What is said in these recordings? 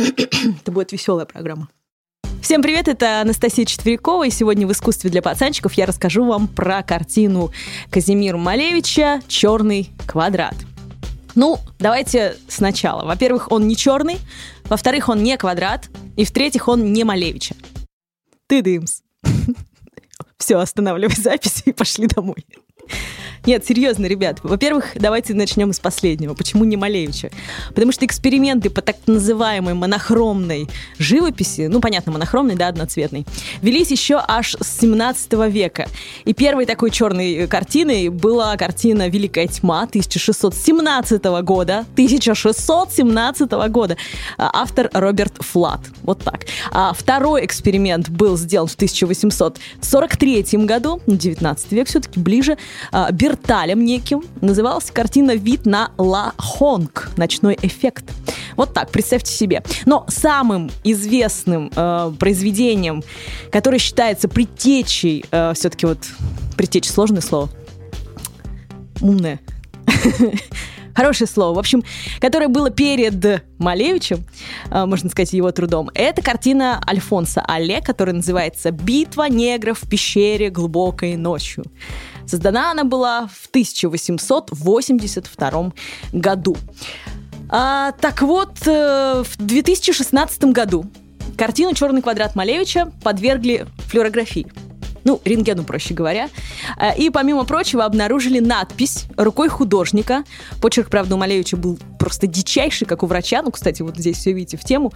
Это будет веселая программа. Всем привет, это Анастасия Четверякова, и сегодня в «Искусстве для пацанчиков» я расскажу вам про картину Казимира Малевича «Черный квадрат». Ну, давайте сначала. Во-первых, он не черный, во-вторых, он не квадрат, и в-третьих, он не Малевича. Ты дымс. Все, останавливай запись и пошли домой. Нет, серьезно, ребят. Во-первых, давайте начнем с последнего. Почему не Малевича? Потому что эксперименты по так называемой монохромной живописи, ну, понятно, монохромной, да, одноцветной, велись еще аж с 17 века. И первой такой черной картиной была картина «Великая тьма» 1617 года. 1617 года. А, автор Роберт Флат. Вот так. А второй эксперимент был сделан в 1843 году, 19 век все-таки ближе, а, Берталем неким. Называлась картина «Вид на Ла Хонг. Ночной эффект». Вот так, представьте себе. Но самым известным э, произведением, которое считается предтечей, э, все-таки вот предтечь сложное слово, умное, хорошее слово, в общем, которое было перед Малевичем, э, можно сказать, его трудом, это картина Альфонса Але, которая называется «Битва негров в пещере глубокой ночью». Создана она была в 1882 году. А, так вот, э, в 2016 году картину «Черный квадрат» Малевича подвергли флюорографии. Ну, рентгену, проще говоря. А, и, помимо прочего, обнаружили надпись рукой художника. Почерк, правда, у Малевича был просто дичайший, как у врача. Ну, кстати, вот здесь все видите в тему.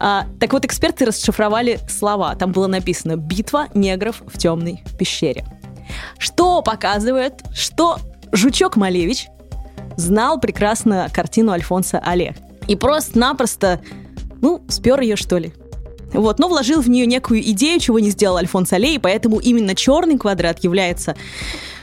А, так вот, эксперты расшифровали слова. Там было написано «Битва негров в темной пещере». Что показывает, что Жучок Малевич знал прекрасно картину Альфонса Але. И просто-напросто, ну, спер ее, что ли. Вот, но вложил в нее некую идею, чего не сделал Альфонс Але, и поэтому именно черный квадрат является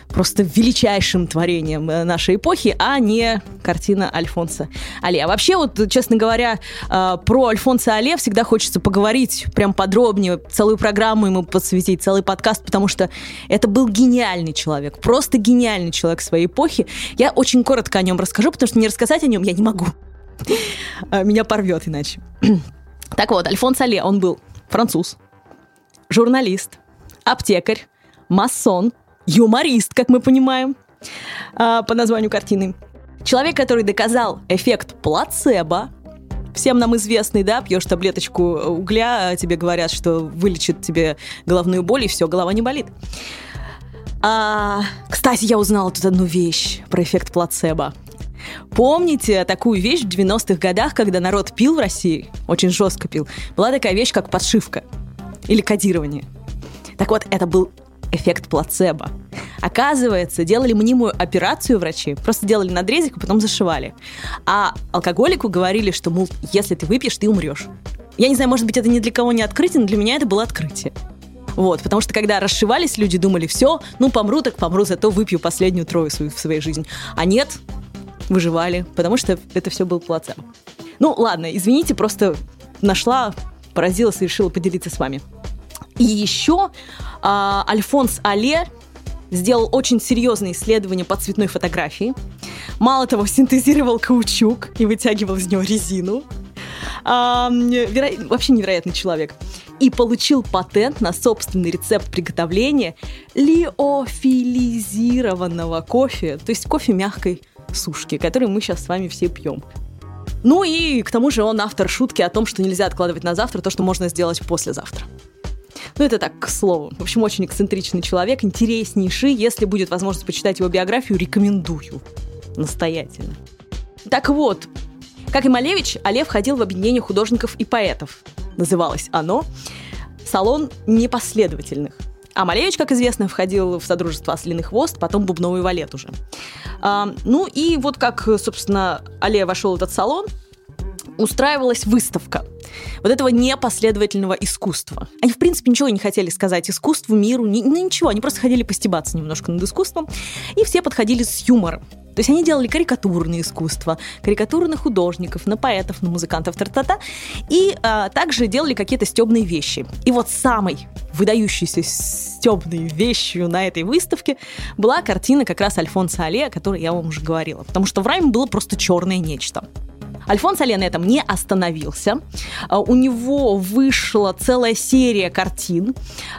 просто величайшим творением э, нашей эпохи, а не картина Альфонса Але. А вообще, вот, честно говоря, э, про Альфонса Але всегда хочется поговорить прям подробнее, целую программу ему посвятить, целый подкаст, потому что это был гениальный человек, просто гениальный человек своей эпохи. Я очень коротко о нем расскажу, потому что не рассказать о нем я не могу. Э, меня порвет иначе. Так вот, Альфонс Але, он был француз, журналист, аптекарь, масон, юморист, как мы понимаем, а, по названию картины. Человек, который доказал эффект плацебо, всем нам известный, да, пьешь таблеточку угля, а тебе говорят, что вылечит тебе головную боль, и все, голова не болит. А, кстати, я узнала тут одну вещь про эффект плацебо. Помните такую вещь в 90-х годах, когда народ пил в России, очень жестко пил, была такая вещь, как подшивка или кодирование. Так вот, это был эффект плацебо. Оказывается, делали мнимую операцию врачи, просто делали надрезик, а потом зашивали. А алкоголику говорили, что, мол, если ты выпьешь, ты умрешь. Я не знаю, может быть, это ни для кого не открытие, но для меня это было открытие. Вот, потому что когда расшивались, люди думали, все, ну помру, так помру, зато выпью последнюю трою свою, в своей жизни. А нет, выживали, потому что это все был плацебо. Ну, ладно, извините, просто нашла, поразилась и решила поделиться с вами. И еще а, Альфонс Але сделал очень серьезные исследования по цветной фотографии. Мало того, синтезировал каучук и вытягивал из него резину. А, веро... Вообще невероятный человек. И получил патент на собственный рецепт приготовления лиофилизированного кофе, то есть кофе мягкой сушки, который мы сейчас с вами все пьем. Ну и к тому же он автор шутки о том, что нельзя откладывать на завтра то, что можно сделать послезавтра. Ну, это так, к слову. В общем, очень эксцентричный человек, интереснейший. Если будет возможность почитать его биографию, рекомендую. Настоятельно. Так вот, как и Малевич, Олев входил в объединение художников и поэтов. Называлось оно «Салон непоследовательных». А Малевич, как известно, входил в содружество «Ослиный хвост», потом «Бубновый валет» уже. А, ну и вот как, собственно, Алле вошел в этот салон, устраивалась выставка вот этого непоследовательного искусства. Они, в принципе, ничего не хотели сказать искусству, миру, ни, ну, ничего. Они просто хотели постебаться немножко над искусством, и все подходили с юмором. То есть они делали карикатурное искусство, карикатуры на художников, на поэтов, на музыкантов, та-та-та, и а, также делали какие-то стебные вещи. И вот самой выдающейся стебной вещью на этой выставке была картина как раз Альфонса Але, о которой я вам уже говорила. Потому что в Райме было просто черное нечто. Альфонс Оле на этом не остановился. А, у него вышла целая серия картин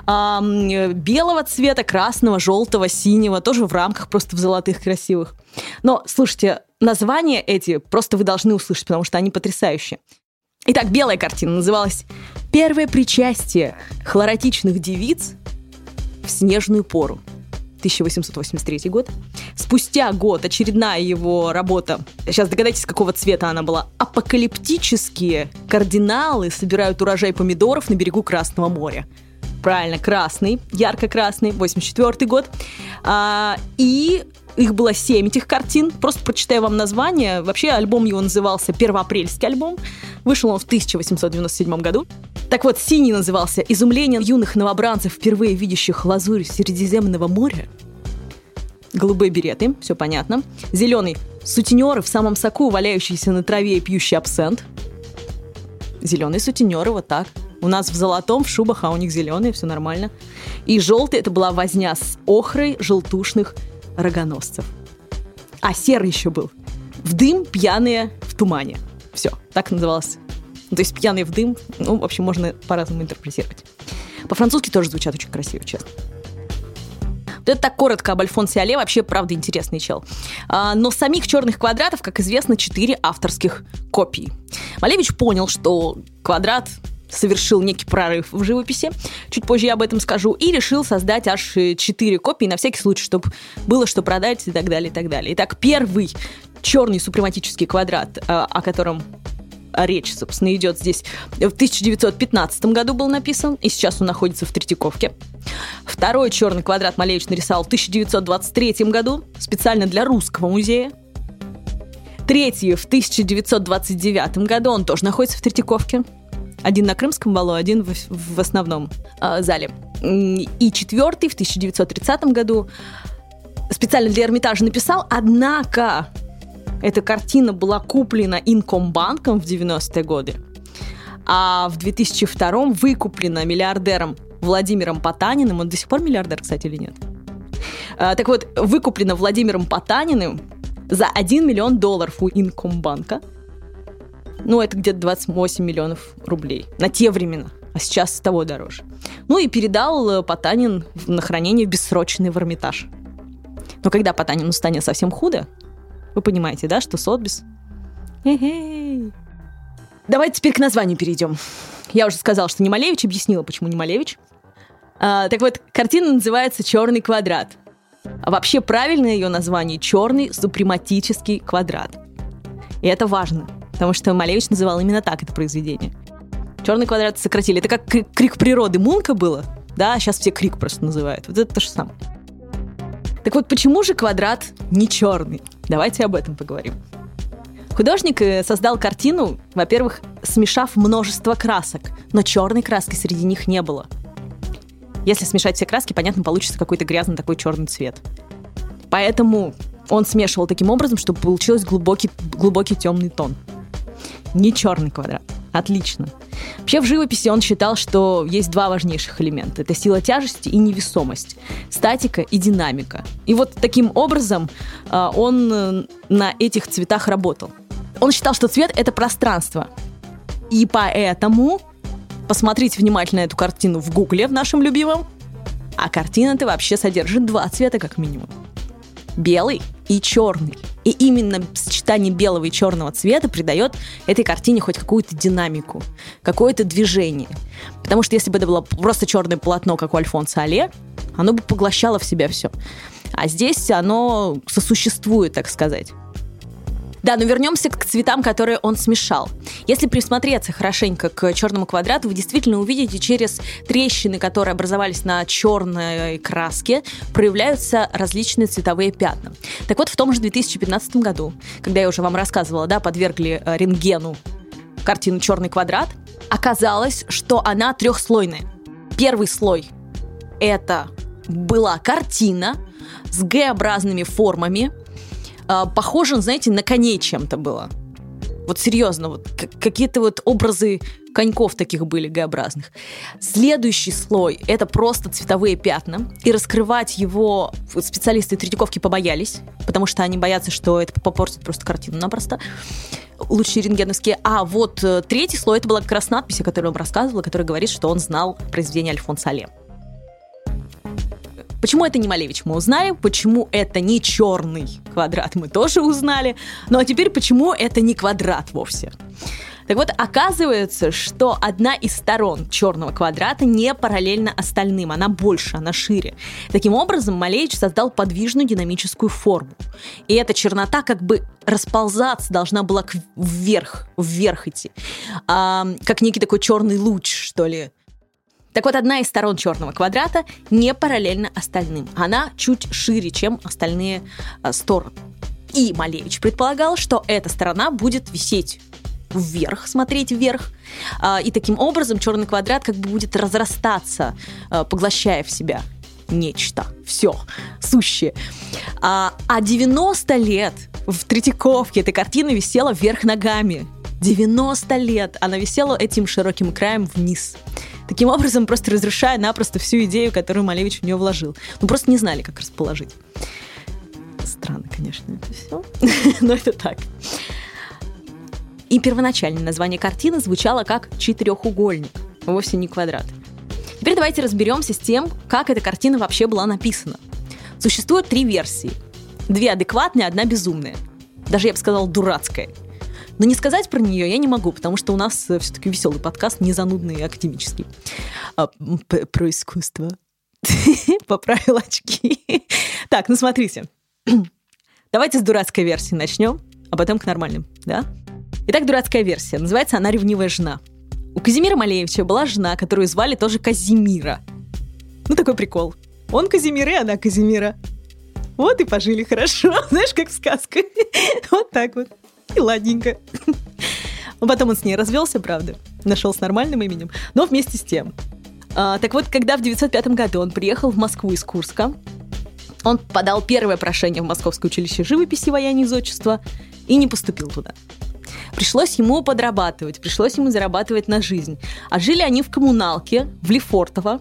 белого цвета, красного, желтого, синего, тоже в рамках просто в золотых красивых. Но, слушайте, названия эти просто вы должны услышать, потому что они потрясающие. Итак, белая картина называлась «Первое причастие хлоротичных девиц в снежную пору». 1883 год. Спустя год очередная его работа. Сейчас догадайтесь, какого цвета она была. Апокалиптические кардиналы собирают урожай помидоров на берегу Красного моря. Правильно, красный, ярко-красный, 84 год. А, и их было семь этих картин. Просто прочитаю вам название. Вообще альбом его назывался «Первоапрельский альбом». Вышел он в 1897 году. Так вот, синий назывался «Изумление юных новобранцев, впервые видящих лазурь Средиземного моря». Голубые береты, все понятно. Зеленый – сутенеры в самом соку, валяющиеся на траве и пьющие абсент. Зеленые сутенеры, вот так. У нас в золотом, в шубах, а у них зеленые, все нормально. И желтый – это была возня с охрой желтушных рогоносцев. А серый еще был. В дым, пьяные в тумане. Все, так называлось. Ну, то есть пьяные в дым, ну, в общем, можно по-разному интерпретировать. По-французски тоже звучат очень красиво, честно. Вот это так коротко об Альфонсе Алле, вообще, правда, интересный чел. А, но самих черных квадратов, как известно, четыре авторских копии. Малевич понял, что квадрат совершил некий прорыв в живописи. Чуть позже я об этом скажу. И решил создать аж четыре копии на всякий случай, чтобы было что продать и так далее, и так далее. Итак, первый черный супрематический квадрат, э, о котором речь, собственно, идет здесь, в 1915 году был написан, и сейчас он находится в Третьяковке. Второй черный квадрат Малевич нарисовал в 1923 году, специально для Русского музея. Третий в 1929 году, он тоже находится в Третьяковке. Один на Крымском валу, один в, в основном э, зале. И четвертый в 1930 году специально для Эрмитажа написал, однако эта картина была куплена Инкомбанком в 90-е годы, а в 2002 выкуплена миллиардером Владимиром Потаниным. Он до сих пор миллиардер, кстати, или нет? А, так вот, выкуплена Владимиром Потаниным за 1 миллион долларов у Инкомбанка – ну, это где-то 28 миллионов рублей на те времена. А сейчас того дороже. Ну и передал э, Потанин на хранение бессрочный в Эрмитаж. Но когда Потанину станет совсем худо, вы понимаете, да, что Сотбис... Хе-хей. Давайте теперь к названию перейдем. Я уже сказала, что не Малевич, объяснила, почему не Малевич. А, так вот, картина называется «Черный квадрат». А вообще правильное ее название «Черный супрематический квадрат». И это важно – потому что Малевич называл именно так это произведение. Черный квадрат сократили. Это как крик природы Мунка было, да, сейчас все крик просто называют. Вот это то же самое. Так вот, почему же квадрат не черный? Давайте об этом поговорим. Художник э, создал картину, во-первых, смешав множество красок, но черной краски среди них не было. Если смешать все краски, понятно, получится какой-то грязный такой черный цвет. Поэтому он смешивал таким образом, чтобы получился глубокий, глубокий темный тон не черный квадрат. Отлично. Вообще в живописи он считал, что есть два важнейших элемента. Это сила тяжести и невесомость, статика и динамика. И вот таким образом э, он э, на этих цветах работал. Он считал, что цвет — это пространство. И поэтому посмотрите внимательно эту картину в Гугле, в нашем любимом, а картина-то вообще содержит два цвета как минимум. Белый и черный. И именно сочетание белого и черного цвета придает этой картине хоть какую-то динамику, какое-то движение. Потому что если бы это было просто черное полотно, как у Альфонса Але, оно бы поглощало в себя все. А здесь оно сосуществует, так сказать. Да, но вернемся к цветам, которые он смешал. Если присмотреться хорошенько к черному квадрату, вы действительно увидите через трещины, которые образовались на черной краске, проявляются различные цветовые пятна. Так вот, в том же 2015 году, когда я уже вам рассказывала, да, подвергли э, рентгену картину «Черный квадрат», оказалось, что она трехслойная. Первый слой – это была картина с Г-образными формами, э, похоже, знаете, на коней чем-то было. Вот серьезно, вот какие-то вот образы коньков таких были Г-образных. Следующий слой — это просто цветовые пятна. И раскрывать его специалисты Третьяковки побоялись, потому что они боятся, что это попортит просто картину напросто. лучшие рентгеновские. А вот э, третий слой, это была как раз надпись, о которой он рассказывал, которая говорит, что он знал произведение Альфонса Алле. Почему это не Малевич, мы узнали. Почему это не черный квадрат, мы тоже узнали. Ну а теперь, почему это не квадрат вовсе? Так вот, оказывается, что одна из сторон черного квадрата не параллельна остальным, она больше, она шире. Таким образом, Малевич создал подвижную динамическую форму. И эта чернота как бы расползаться должна была вверх, вверх идти. А, как некий такой черный луч, что ли. Так вот, одна из сторон черного квадрата не параллельна остальным. Она чуть шире, чем остальные а, стороны. И Малевич предполагал, что эта сторона будет висеть вверх, смотреть вверх. А, и таким образом черный квадрат как бы будет разрастаться, а, поглощая в себя нечто. Все, сущее. А, а 90 лет в Третьяковке эта картина висела вверх ногами. 90 лет она висела этим широким краем вниз. Таким образом, просто разрушая напросто всю идею, которую Малевич в нее вложил. Ну, просто не знали, как расположить. Странно, конечно, это все, но это так. И первоначальное название картины звучало как «четырехугольник», вовсе не квадрат. Теперь давайте разберемся с тем, как эта картина вообще была написана. Существует три версии. Две адекватные, одна безумная. Даже, я бы сказала, дурацкая. Но не сказать про нее я не могу, потому что у нас э, все-таки веселый подкаст, не занудный академический. А, про искусство. Поправил очки. Так, ну смотрите. Давайте с дурацкой версии начнем, а потом к нормальным, да? Итак, дурацкая версия. Называется она «Ревнивая жена». У Казимира Малевича была жена, которую звали тоже Казимира. Ну, такой прикол. Он Казимир, и она Казимира. Вот и пожили хорошо. Знаешь, как в сказке. Вот так вот. И ладненько. Но потом он с ней развелся, правда. Нашел с нормальным именем. Но вместе с тем. А, так вот, когда в 905 году он приехал в Москву из Курска, он подал первое прошение в Московское училище живописи, вояния и зодчества и не поступил туда. Пришлось ему подрабатывать, пришлось ему зарабатывать на жизнь. А жили они в коммуналке в Лефортово,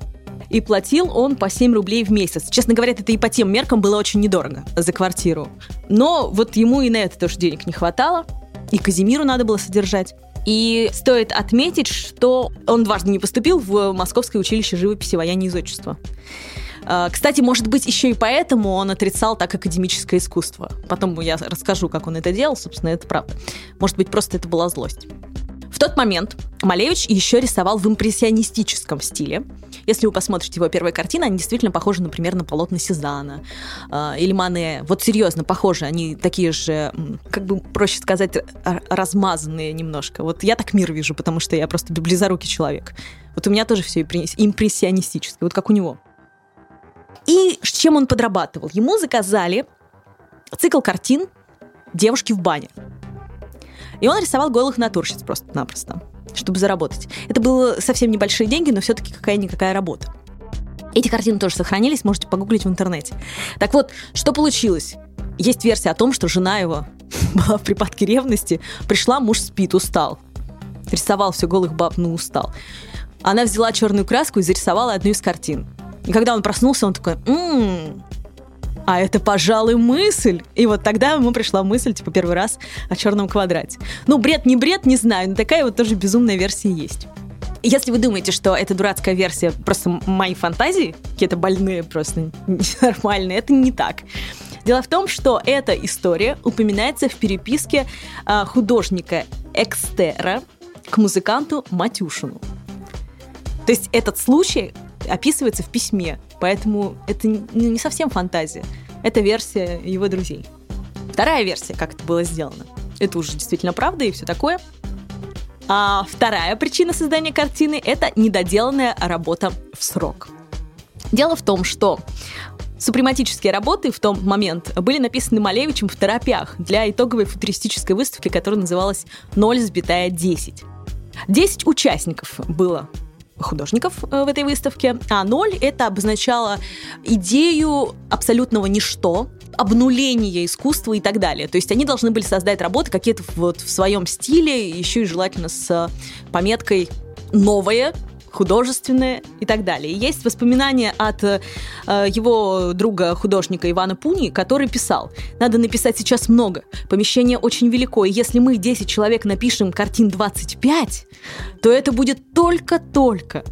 и платил он по 7 рублей в месяц. Честно говоря, это и по тем меркам было очень недорого за квартиру. Но вот ему и на это тоже денег не хватало, и Казимиру надо было содержать. И стоит отметить, что он дважды не поступил в Московское училище живописи, вояния и зодчества. А, кстати, может быть, еще и поэтому он отрицал так академическое искусство. Потом я расскажу, как он это делал, собственно, это правда. Может быть, просто это была злость. В тот момент Малевич еще рисовал в импрессионистическом стиле. Если вы посмотрите его первые картины, они действительно похожи, например, на полотна Сезана э, или Мане. Вот серьезно, похожи. Они такие же, как бы проще сказать, размазанные немножко. Вот я так мир вижу, потому что я просто близорукий человек. Вот у меня тоже все импрессионистическое, вот как у него. И с чем он подрабатывал? Ему заказали цикл картин «Девушки в бане». И он рисовал голых натурщиц просто-напросто, чтобы заработать. Это было совсем небольшие деньги, но все-таки какая-никакая работа. Эти картины тоже сохранились, можете погуглить в интернете. Так вот, что получилось? Есть версия о том, что жена его была в припадке ревности, пришла, муж спит, устал. Рисовал все голых баб, но устал. Она взяла черную краску и зарисовала одну из картин. И когда он проснулся, он такой, м-м, а это, пожалуй, мысль. И вот тогда ему пришла мысль, типа, первый раз о черном квадрате. Ну, бред, не бред, не знаю, но такая вот тоже безумная версия есть. Если вы думаете, что эта дурацкая версия просто мои фантазии, какие-то больные просто ненормальные, это не так. Дело в том, что эта история упоминается в переписке а, художника Экстера к музыканту Матюшину. То есть этот случай описывается в письме, поэтому это не совсем фантазия. Это версия его друзей. Вторая версия, как это было сделано. Это уже действительно правда и все такое. А вторая причина создания картины – это недоделанная работа в срок. Дело в том, что Супрематические работы в том момент были написаны Малевичем в торопях для итоговой футуристической выставки, которая называлась «Ноль сбитая 10». 10 участников было художников э, в этой выставке, а ноль это обозначало идею абсолютного ничто, обнуления искусства и так далее. То есть они должны были создать работы какие-то вот в своем стиле, еще и желательно с пометкой новое, художественное и так далее. есть воспоминания от э, его друга художника Ивана Пуни, который писал, надо написать сейчас много, помещение очень велико, и если мы 10 человек напишем картин 25, то это будет только-только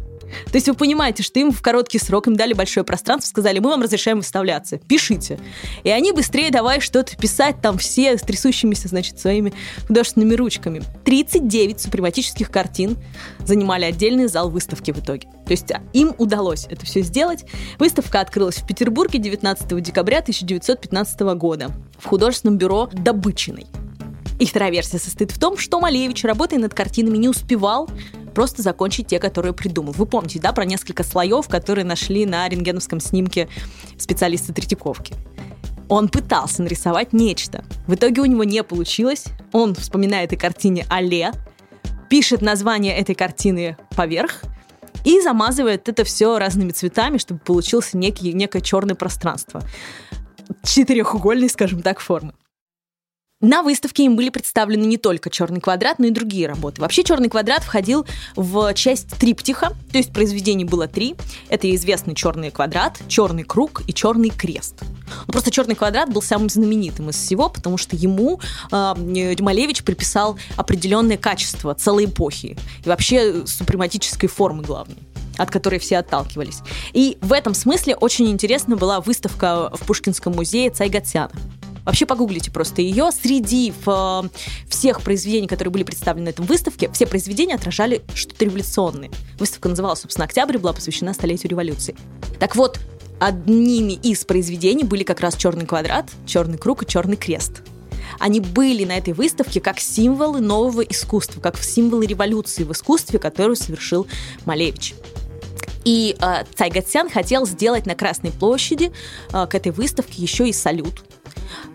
то есть вы понимаете, что им в короткий срок им дали большое пространство, сказали, мы вам разрешаем выставляться, пишите. И они быстрее давай что-то писать, там все с трясущимися, значит, своими художественными ручками. 39 супрематических картин занимали отдельный зал выставки в итоге. То есть а, им удалось это все сделать. Выставка открылась в Петербурге 19 декабря 1915 года в художественном бюро Добычиной. Их версия состоит в том, что Малевич, работая над картинами, не успевал просто закончить те, которые придумал. Вы помните, да, про несколько слоев, которые нашли на рентгеновском снимке специалисты Третьяковки. Он пытался нарисовать нечто. В итоге у него не получилось. Он вспоминает о картине «Але», пишет название этой картины поверх и замазывает это все разными цветами, чтобы получился некий, некое черное пространство. Четырехугольной, скажем так, формы. На выставке им были представлены не только черный квадрат, но и другие работы. Вообще черный квадрат входил в часть триптиха, то есть произведений было три. Это известный черный квадрат, черный круг и черный крест. Ну, просто черный квадрат был самым знаменитым из всего, потому что ему э, Малевич приписал определенное качество целой эпохи и вообще супрематической формы главной от которой все отталкивались. И в этом смысле очень интересна была выставка в Пушкинском музее Цайгатсяна. Вообще погуглите просто ее. Среди э, всех произведений, которые были представлены на этом выставке, все произведения отражали что-то революционное. Выставка называлась, собственно, «Октябрь», была посвящена столетию революции. Так вот, одними из произведений были как раз «Черный квадрат», «Черный круг» и «Черный крест». Они были на этой выставке как символы нового искусства, как символы революции в искусстве, которую совершил Малевич. И э, Цайгатсян хотел сделать на Красной площади э, к этой выставке еще и салют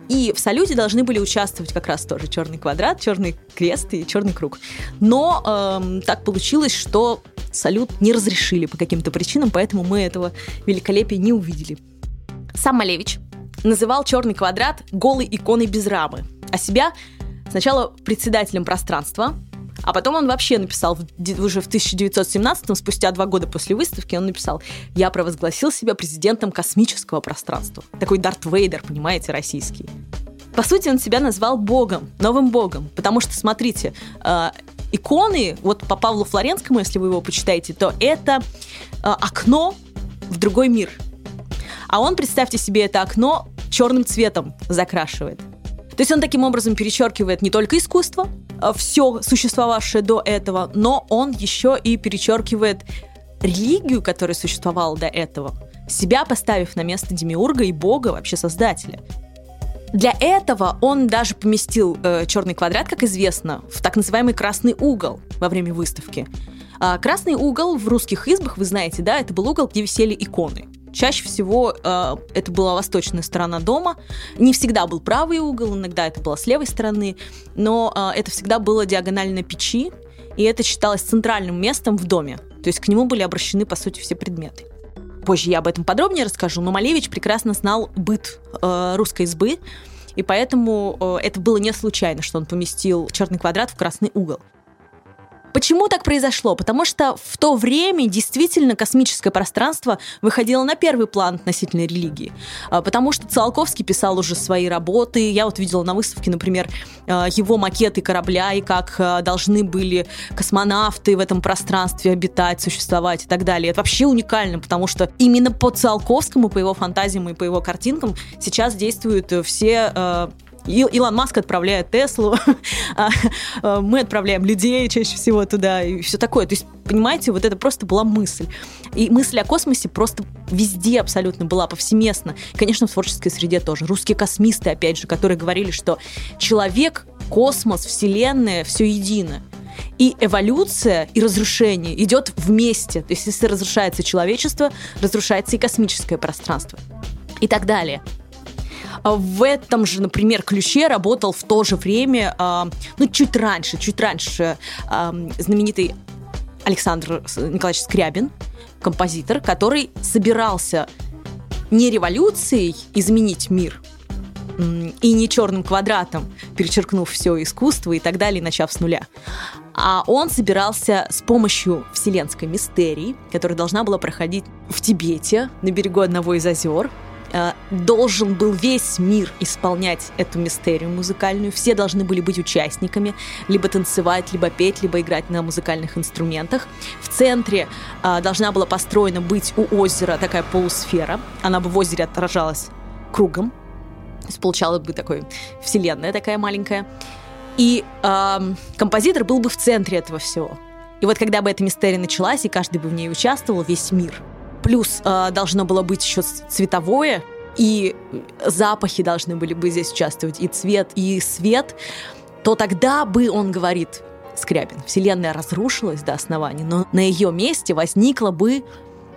и в салюте должны были участвовать как раз тоже черный квадрат, черный крест и черный круг. Но эм, так получилось, что салют не разрешили по каким-то причинам, поэтому мы этого великолепия не увидели. Сам Малевич называл черный квадрат голой иконой без рамы, а себя сначала председателем пространства, а потом он вообще написал уже в 1917 спустя два года после выставки, он написал, я провозгласил себя президентом космического пространства. Такой Дарт Вейдер, понимаете, российский. По сути, он себя назвал богом, новым богом, потому что, смотрите, э, иконы, вот по Павлу Флоренскому, если вы его почитаете, то это э, окно в другой мир. А он, представьте себе, это окно черным цветом закрашивает. То есть он таким образом перечеркивает не только искусство, все существовавшее до этого, но он еще и перечеркивает религию, которая существовала до этого, себя поставив на место демиурга и бога, вообще создателя. Для этого он даже поместил э, черный квадрат, как известно, в так называемый красный угол во время выставки. А красный угол в русских избах, вы знаете, да, это был угол, где висели иконы. Чаще всего э, это была восточная сторона дома. Не всегда был правый угол, иногда это было с левой стороны, но э, это всегда было диагонально печи, и это считалось центральным местом в доме. То есть к нему были обращены, по сути, все предметы. Позже я об этом подробнее расскажу, но Малевич прекрасно знал быт э, русской избы, и поэтому э, это было не случайно, что он поместил черный квадрат в красный угол. Почему так произошло? Потому что в то время действительно космическое пространство выходило на первый план относительно религии. А, потому что Циолковский писал уже свои работы. Я вот видела на выставке, например, а, его макеты корабля и как а, должны были космонавты в этом пространстве обитать, существовать и так далее. Это вообще уникально, потому что именно по Циолковскому, по его фантазиям и по его картинкам сейчас действуют все Илон Маск отправляет Теслу, а, а, мы отправляем людей чаще всего туда и все такое. То есть, понимаете, вот это просто была мысль. И мысль о космосе просто везде абсолютно была, повсеместно. Конечно, в творческой среде тоже. Русские космисты, опять же, которые говорили, что человек, космос, вселенная, все едино. И эволюция и разрушение идет вместе. То есть, если разрушается человечество, разрушается и космическое пространство. И так далее. В этом же, например, ключе работал в то же время, а, ну, чуть раньше, чуть раньше а, знаменитый Александр Николаевич Скрябин, композитор, который собирался не революцией изменить мир, и не черным квадратом, перечеркнув все искусство и так далее, начав с нуля, А он собирался с помощью вселенской мистерии, которая должна была проходить в Тибете, на берегу одного из озер, должен был весь мир исполнять эту мистерию музыкальную. Все должны были быть участниками, либо танцевать, либо петь, либо играть на музыкальных инструментах. В центре э, должна была построена быть у озера такая полусфера. Она бы в озере отражалась кругом. То получалась бы такой вселенная такая маленькая. И э, композитор был бы в центре этого всего. И вот когда бы эта мистерия началась, и каждый бы в ней участвовал, весь мир. Плюс э, должно было быть еще цветовое, и запахи должны были бы здесь участвовать, и цвет, и свет, то тогда бы, он говорит, Скрябин, Вселенная разрушилась до основания, но на ее месте возникла бы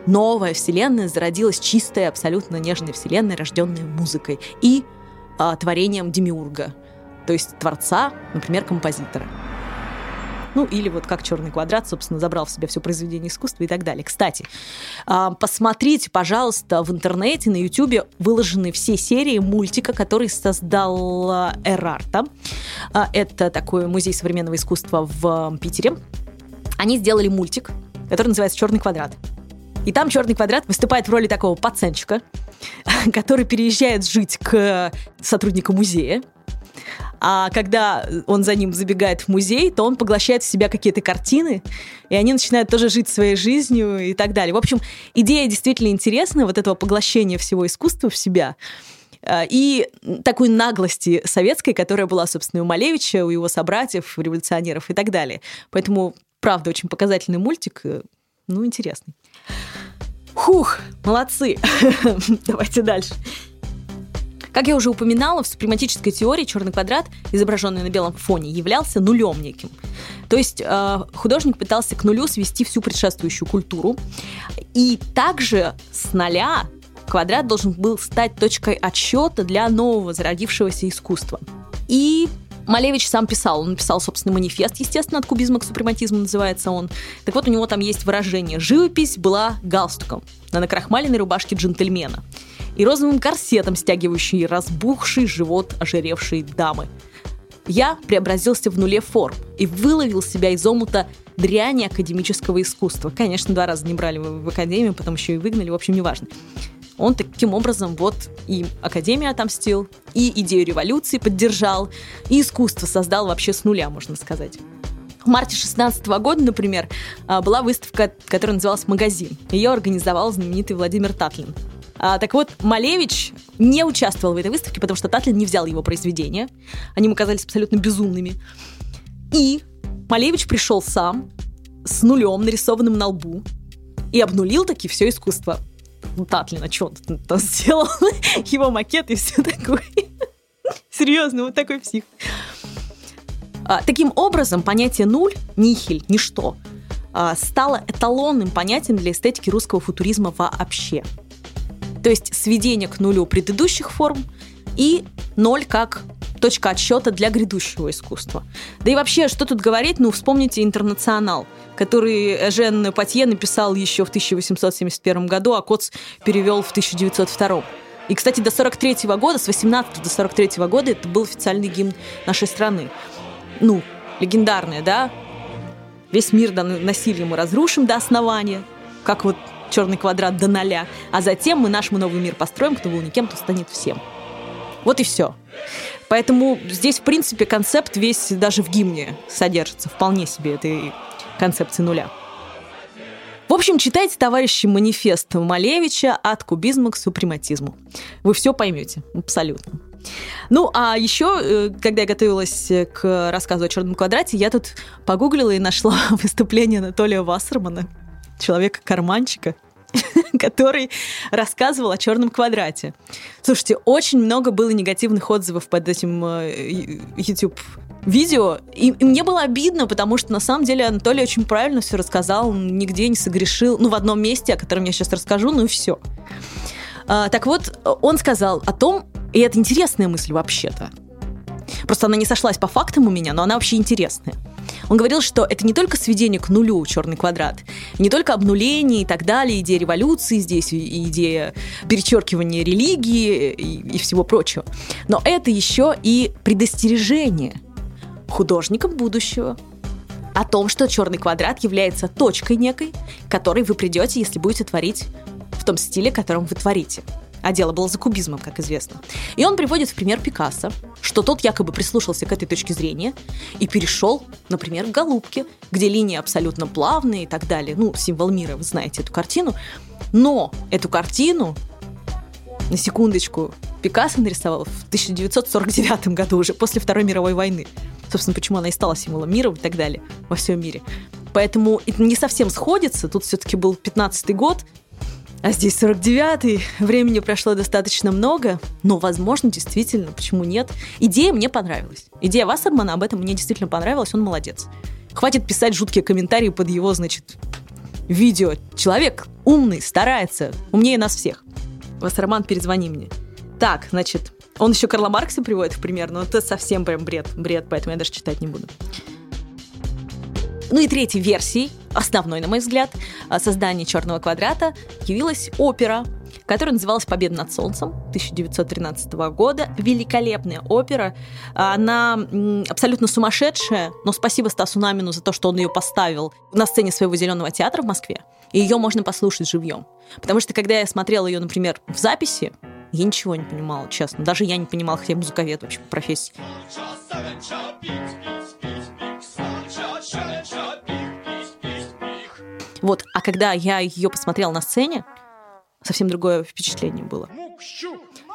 новая Вселенная, зародилась чистая, абсолютно нежная Вселенная, рожденная музыкой и а, творением Демиурга – то есть творца, например, композитора. Ну, или вот как черный квадрат, собственно, забрал в себя все произведение искусства и так далее. Кстати, а, посмотрите, пожалуйста, в интернете, на Ютубе выложены все серии мультика, который создал Эрарта. А, это такой музей современного искусства в Питере. Они сделали мультик, который называется Черный квадрат. И там черный квадрат выступает в роли такого пацанчика, который переезжает жить к сотруднику музея. А когда он за ним забегает в музей, то он поглощает в себя какие-то картины, и они начинают тоже жить своей жизнью и так далее. В общем, идея действительно интересная, вот этого поглощения всего искусства в себя а, и такой наглости советской, которая была, собственно, у Малевича, у его собратьев, революционеров и так далее. Поэтому, правда, очень показательный мультик, э, ну, интересный. Хух, молодцы. Давайте дальше. Как я уже упоминала, в супрематической теории черный квадрат, изображенный на белом фоне, являлся нулем неким. То есть э, художник пытался к нулю свести всю предшествующую культуру. И также с нуля квадрат должен был стать точкой отсчета для нового зародившегося искусства. И Малевич сам писал, он написал собственный манифест, естественно, от кубизма к супрематизму называется он. Так вот, у него там есть выражение «Живопись была галстуком на накрахмаленной рубашке джентльмена» и розовым корсетом, стягивающий разбухший живот ожиревшей дамы. Я преобразился в нуле форм и выловил себя из омута дряни академического искусства. Конечно, два раза не брали в академию, потом еще и выгнали, в общем, неважно. Он таким образом вот и Академию отомстил, и идею революции поддержал, и искусство создал вообще с нуля, можно сказать. В марте 16 года, например, а, была выставка, которая называлась «Магазин». Ее организовал знаменитый Владимир Татлин. А, так вот, Малевич не участвовал в этой выставке, потому что Татлин не взял его произведения. Они ему казались абсолютно безумными. И Малевич пришел сам с нулем, нарисованным на лбу, и обнулил таки все искусство. Ну, Татлина, что он там сделал? Его макет и все такое. Серьезно, вот такой псих. А, таким образом, понятие нуль, нихель, ничто, а, стало эталонным понятием для эстетики русского футуризма вообще. То есть сведение к нулю предыдущих форм и ноль как точка отсчета для грядущего искусства. Да и вообще, что тут говорить, ну, вспомните «Интернационал», который Жен Патье написал еще в 1871 году, а Коц перевел в 1902. И, кстати, до 43 -го года, с 18 до 43 -го года это был официальный гимн нашей страны. Ну, легендарный, да? Весь мир насилием мы разрушим до основания, как вот черный квадрат до ноля, а затем мы наш новый мир построим, кто был никем, то станет всем. Вот и все. Поэтому здесь, в принципе, концепт весь даже в гимне содержится вполне себе этой концепции нуля. В общем, читайте, товарищи, манифест Малевича от кубизма к супрематизму. Вы все поймете, абсолютно. Ну, а еще, э, когда я готовилась к рассказу о черном квадрате, я тут погуглила и нашла выступление Анатолия Вассермана, человека-карманчика, который рассказывал о черном квадрате. Слушайте, очень много было негативных отзывов под этим э, YouTube видео, и, и мне было обидно, потому что на самом деле Анатолий очень правильно все рассказал, он нигде не согрешил, ну, в одном месте, о котором я сейчас расскажу, ну и все. А, так вот, он сказал о том, и это интересная мысль вообще-то, просто она не сошлась по фактам у меня, но она вообще интересная – он говорил, что это не только сведение к нулю черный квадрат, не только обнуление и так далее, идея революции здесь, идея перечеркивания религии и, и всего прочего, но это еще и предостережение художникам будущего. о том, что черный квадрат является точкой некой, к которой вы придете, если будете творить в том стиле, которым вы творите. А дело было за кубизмом, как известно. И он приводит в пример Пикассо, что тот якобы прислушался к этой точке зрения и перешел, например, к «Голубке», где линии абсолютно плавные и так далее. Ну, символ мира, вы знаете эту картину. Но эту картину, на секундочку, Пикассо нарисовал в 1949 году, уже после Второй мировой войны. Собственно, почему она и стала символом мира и так далее во всем мире. Поэтому это не совсем сходится. Тут все-таки был 15-й год, а здесь 49-й. Времени прошло достаточно много, но, возможно, действительно, почему нет. Идея мне понравилась. Идея Вассермана об этом мне действительно понравилась, он молодец. Хватит писать жуткие комментарии под его, значит, видео. Человек умный, старается, умнее нас всех. Вассерман, перезвони мне. Так, значит, он еще Карла Маркса приводит в пример, но это совсем прям бред, бред, поэтому я даже читать не буду. Ну и третьей версией, основной, на мой взгляд, создания «Черного квадрата» явилась опера, которая называлась «Победа над солнцем» 1913 года. Великолепная опера. Она абсолютно сумасшедшая, но спасибо Стасу Намину за то, что он ее поставил на сцене своего зеленого театра в Москве. И ее можно послушать живьем. Потому что когда я смотрела ее, например, в записи, я ничего не понимала, честно. Даже я не понимала, хотя я музыковед вообще по профессии. Когда я ее посмотрела на сцене, совсем другое впечатление было.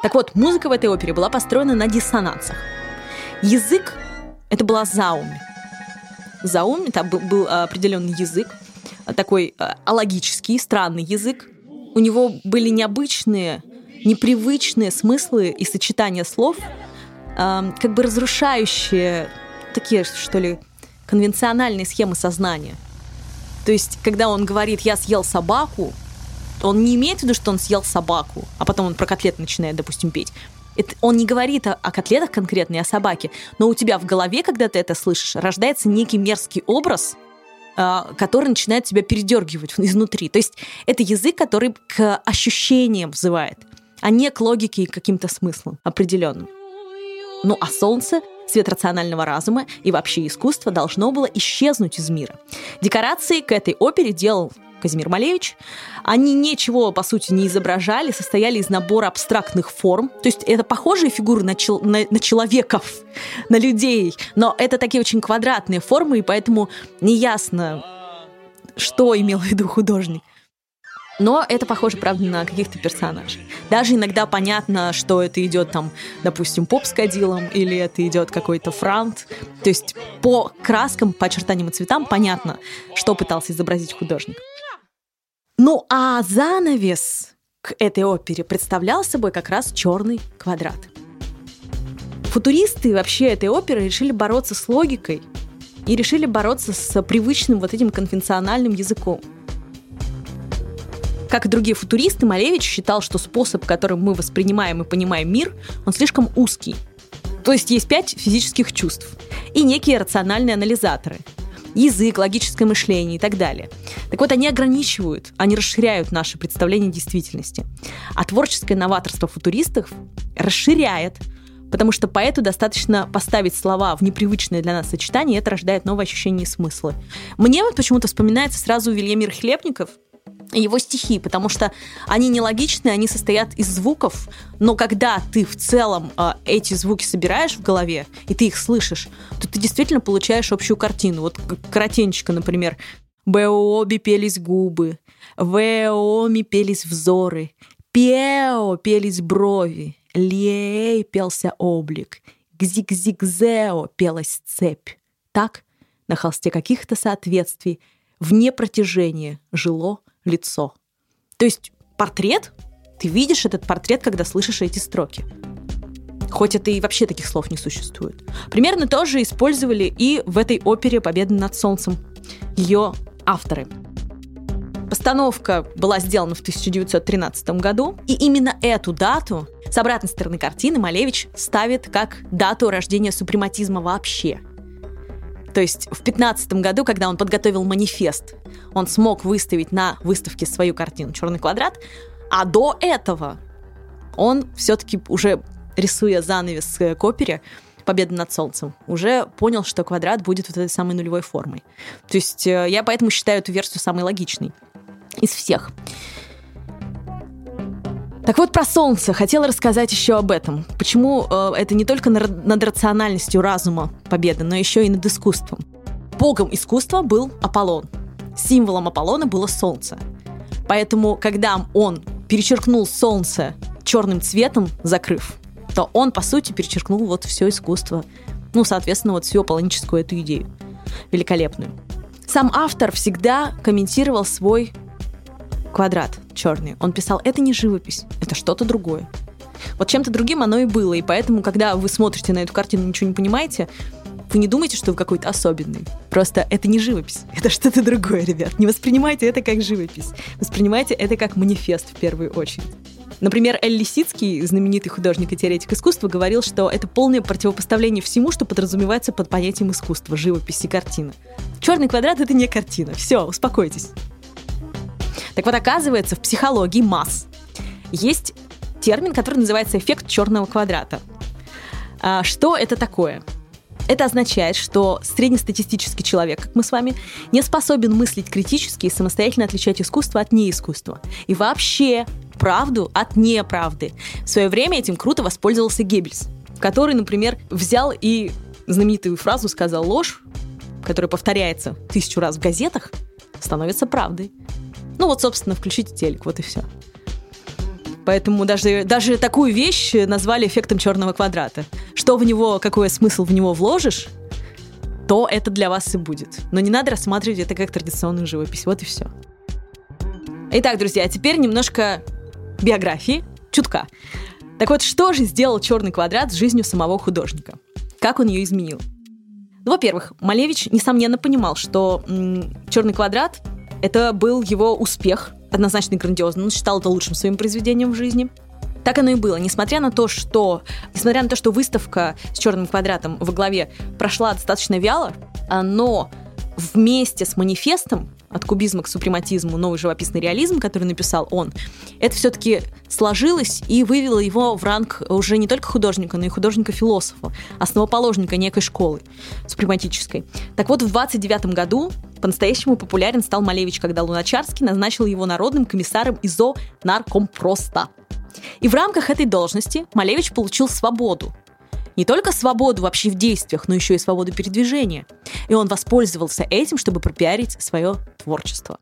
Так вот, музыка в этой опере была построена на диссонансах. Язык — это была заумь. Заумь — там был, определенный язык, такой а, алогический, странный язык. У него были необычные, непривычные смыслы и сочетания слов, как бы разрушающие такие, что ли, конвенциональные схемы сознания. То есть, когда он говорит «я съел собаку», он не имеет в виду, что он съел собаку, а потом он про котлет начинает, допустим, петь. Это, он не говорит о, о котлетах конкретно, о собаке, но у тебя в голове, когда ты это слышишь, рождается некий мерзкий образ, э, который начинает тебя передергивать изнутри. То есть это язык, который к ощущениям взывает, а не к логике и каким-то смыслам определенным. Ну а солнце Цвет рационального разума и вообще искусство должно было исчезнуть из мира. Декорации к этой опере делал Казимир Малевич. Они ничего, по сути, не изображали, состояли из набора абстрактных форм. То есть это похожие фигуры на, чел- на, на человеков, на людей, но это такие очень квадратные формы, и поэтому неясно, что имел в виду художник. Но это похоже, правда, на каких-то персонажей. Даже иногда понятно, что это идет там, допустим, поп с кадилом, или это идет какой-то франт. То есть по краскам, по очертаниям и цветам понятно, что пытался изобразить художник. Ну а занавес к этой опере представлял собой как раз черный квадрат. Футуристы вообще этой оперы решили бороться с логикой и решили бороться с привычным вот этим конвенциональным языком – как и другие футуристы, Малевич считал, что способ, которым мы воспринимаем и понимаем мир, он слишком узкий. То есть есть пять физических чувств и некие рациональные анализаторы. Язык, логическое мышление и так далее. Так вот, они ограничивают, они расширяют наше представление действительности. А творческое новаторство футуристов расширяет, потому что поэту достаточно поставить слова в непривычное для нас сочетание, и это рождает новые ощущения и смыслы. Мне вот почему-то вспоминается сразу Вильямир Хлебников – его стихи, потому что они нелогичные, они состоят из звуков, но когда ты в целом э, эти звуки собираешь в голове, и ты их слышишь, то ты действительно получаешь общую картину. Вот коротенечко, например, «Беоби пелись губы», «Веоми пелись взоры», «Пео пелись брови», «Лей пелся облик», «Гзик-зик-зео пелась цепь». Так, на холсте каких-то соответствий, вне протяжения жило лицо. То есть портрет, ты видишь этот портрет, когда слышишь эти строки. Хоть это и вообще таких слов не существует. Примерно то же использовали и в этой опере «Победа над солнцем» ее авторы. Постановка была сделана в 1913 году, и именно эту дату с обратной стороны картины Малевич ставит как дату рождения супрематизма вообще – то есть в 15 году, когда он подготовил манифест, он смог выставить на выставке свою картину «Черный квадрат», а до этого он все-таки уже рисуя занавес к опере, «Победа над Солнцем», уже понял, что квадрат будет вот этой самой нулевой формой. То есть э, я поэтому считаю эту версию самой логичной из всех. Так вот, про Солнце хотела рассказать еще об этом. Почему э, это не только над рациональностью разума победа, но еще и над искусством. Богом искусства был Аполлон. Символом Аполлона было Солнце. Поэтому, когда он перечеркнул Солнце черным цветом, закрыв, то он, по сути, перечеркнул вот все искусство. Ну, соответственно, вот всю аполлоническую эту идею. Великолепную. Сам автор всегда комментировал свой квадрат черный. Он писал, это не живопись, это что-то другое. Вот чем-то другим оно и было. И поэтому, когда вы смотрите на эту картину, ничего не понимаете, вы не думайте, что вы какой-то особенный. Просто это не живопись, это что-то другое, ребят. Не воспринимайте это как живопись. Воспринимайте это как манифест в первую очередь. Например, Эль Лисицкий, знаменитый художник и теоретик искусства, говорил, что это полное противопоставление всему, что подразумевается под понятием искусства, живописи, картина. Черный квадрат — это не картина. Все, успокойтесь. Так вот, оказывается, в психологии масс есть термин, который называется эффект черного квадрата. А, что это такое? Это означает, что среднестатистический человек, как мы с вами, не способен мыслить критически и самостоятельно отличать искусство от неискусства. И вообще правду от неправды. В свое время этим круто воспользовался Геббельс, который, например, взял и знаменитую фразу сказал «ложь», которая повторяется тысячу раз в газетах, становится правдой. Ну вот, собственно, включите телек, вот и все. Поэтому даже, даже такую вещь назвали эффектом черного квадрата. Что в него, какой смысл в него вложишь, то это для вас и будет. Но не надо рассматривать это как традиционную живопись. Вот и все. Итак, друзья, теперь немножко биографии, чутка. Так вот, что же сделал черный квадрат с жизнью самого художника? Как он ее изменил? Ну, во-первых, Малевич, несомненно, понимал, что м- черный квадрат это был его успех, однозначно грандиозный. Он считал это лучшим своим произведением в жизни. Так оно и было. Несмотря на то, что, несмотря на то, что выставка с черным квадратом во главе прошла достаточно вяло, но вместе с манифестом от кубизма к супрематизму новый живописный реализм, который написал он, это все-таки сложилось и вывело его в ранг уже не только художника, но и художника-философа, основоположника некой школы супрематической. Так вот, в 29 году по-настоящему популярен стал Малевич, когда Луначарский назначил его народным комиссаром ИЗО Наркомпроста. И в рамках этой должности Малевич получил свободу, не только свободу вообще в действиях, но еще и свободу передвижения. И он воспользовался этим, чтобы пропиарить свое творчество.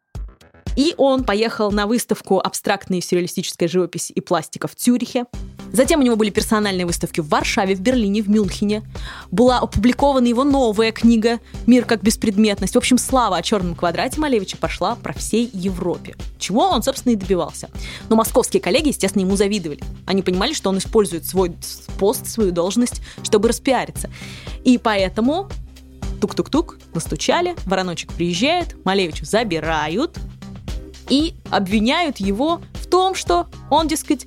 И он поехал на выставку абстрактной сюрреалистической живописи и пластика в Цюрихе. Затем у него были персональные выставки в Варшаве, в Берлине, в Мюнхене. Была опубликована его новая книга «Мир как беспредметность». В общем, слава о черном квадрате Малевича пошла про всей Европе. Чего он, собственно, и добивался. Но московские коллеги, естественно, ему завидовали. Они понимали, что он использует свой пост, свою должность, чтобы распиариться. И поэтому тук-тук-тук, настучали, вороночек приезжает, Малевича забирают, и обвиняют его в том, что он, дескать,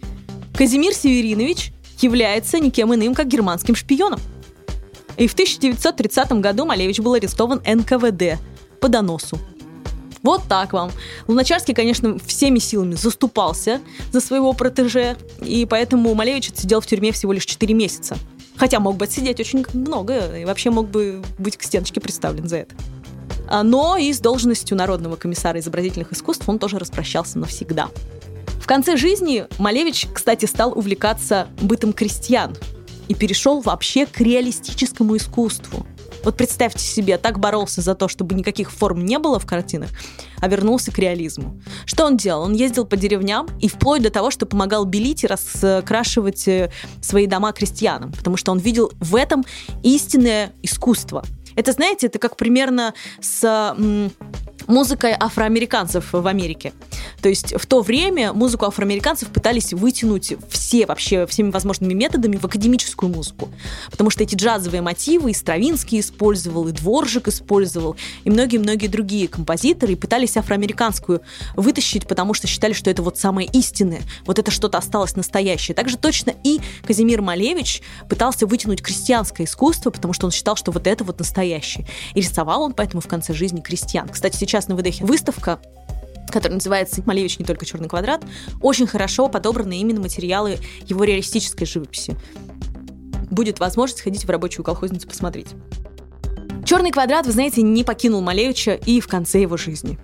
Казимир Северинович является никем иным, как германским шпионом. И в 1930 году Малевич был арестован НКВД по доносу. Вот так вам. Луначарский, конечно, всеми силами заступался за своего протеже, и поэтому Малевич отсидел в тюрьме всего лишь 4 месяца. Хотя мог бы отсидеть очень много, и вообще мог бы быть к стеночке представлен за это. А, но и с должностью народного комиссара изобразительных искусств он тоже распрощался навсегда. В конце жизни Малевич, кстати, стал увлекаться бытом крестьян и перешел вообще к реалистическому искусству. Вот представьте себе, так боролся за то, чтобы никаких форм не было в картинах, а вернулся к реализму. Что он делал? Он ездил по деревням и вплоть до того, что помогал белить и раскрашивать э, свои дома крестьянам, потому что он видел в этом истинное искусство – это, знаете, это как примерно с музыкой афроамериканцев в Америке. То есть в то время музыку афроамериканцев пытались вытянуть все вообще всеми возможными методами в академическую музыку. Потому что эти джазовые мотивы и Стравинский использовал, и Дворжик использовал, и многие-многие другие композиторы пытались афроамериканскую вытащить, потому что считали, что это вот самое истинное, вот это что-то осталось настоящее. Также точно и Казимир Малевич пытался вытянуть крестьянское искусство, потому что он считал, что вот это вот настоящее. И рисовал он поэтому в конце жизни крестьян. Кстати, сейчас на выдохе выставка который называется «Малевич не только черный квадрат», очень хорошо подобраны именно материалы его реалистической живописи. будет возможность ходить в рабочую колхозницу посмотреть. Черный квадрат, вы знаете, не покинул Малевича и в конце его жизни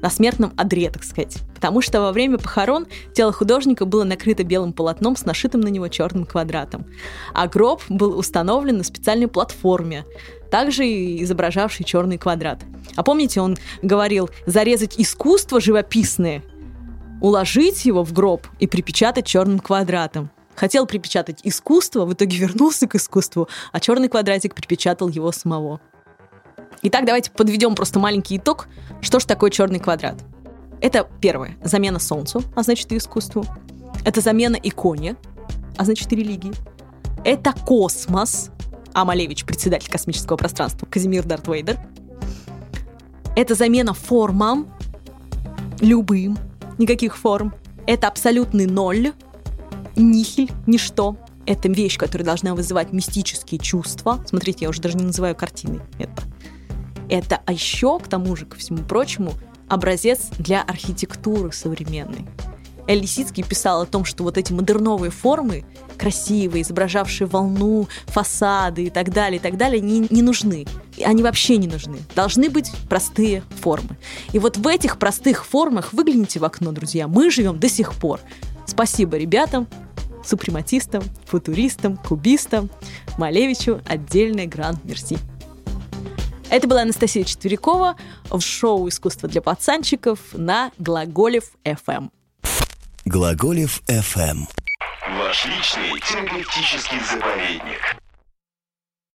на смертном одре, так сказать. Потому что во время похорон тело художника было накрыто белым полотном с нашитым на него черным квадратом. А гроб был установлен на специальной платформе, также изображавший черный квадрат. А помните, он говорил, зарезать искусство живописное, уложить его в гроб и припечатать черным квадратом. Хотел припечатать искусство, в итоге вернулся к искусству, а черный квадратик припечатал его самого. Итак, давайте подведем просто маленький итог. Что же такое черный квадрат? Это первое. Замена Солнцу, а значит и искусству. Это замена иконе, а значит и религии. Это космос, а Малевич председатель космического пространства, Казимир Дарт Вейдер. Это замена формам, любым, никаких форм. Это абсолютный ноль, нихель, ничто. Это вещь, которая должна вызывать мистические чувства. Смотрите, я уже даже не называю картиной это. Это а еще, к тому же, ко всему прочему, образец для архитектуры современной. Эль Лисицкий писал о том, что вот эти модерновые формы, красивые, изображавшие волну, фасады и так далее, и так далее, не, не нужны. Они вообще не нужны. Должны быть простые формы. И вот в этих простых формах выгляните в окно, друзья. Мы живем до сих пор. Спасибо ребятам, супрематистам, футуристам, кубистам, Малевичу отдельный гранд-мерси. Это была Анастасия Четверякова в шоу «Искусство для пацанчиков» на Глаголев FM. Глаголев FM. Ваш личный терапевтический заповедник.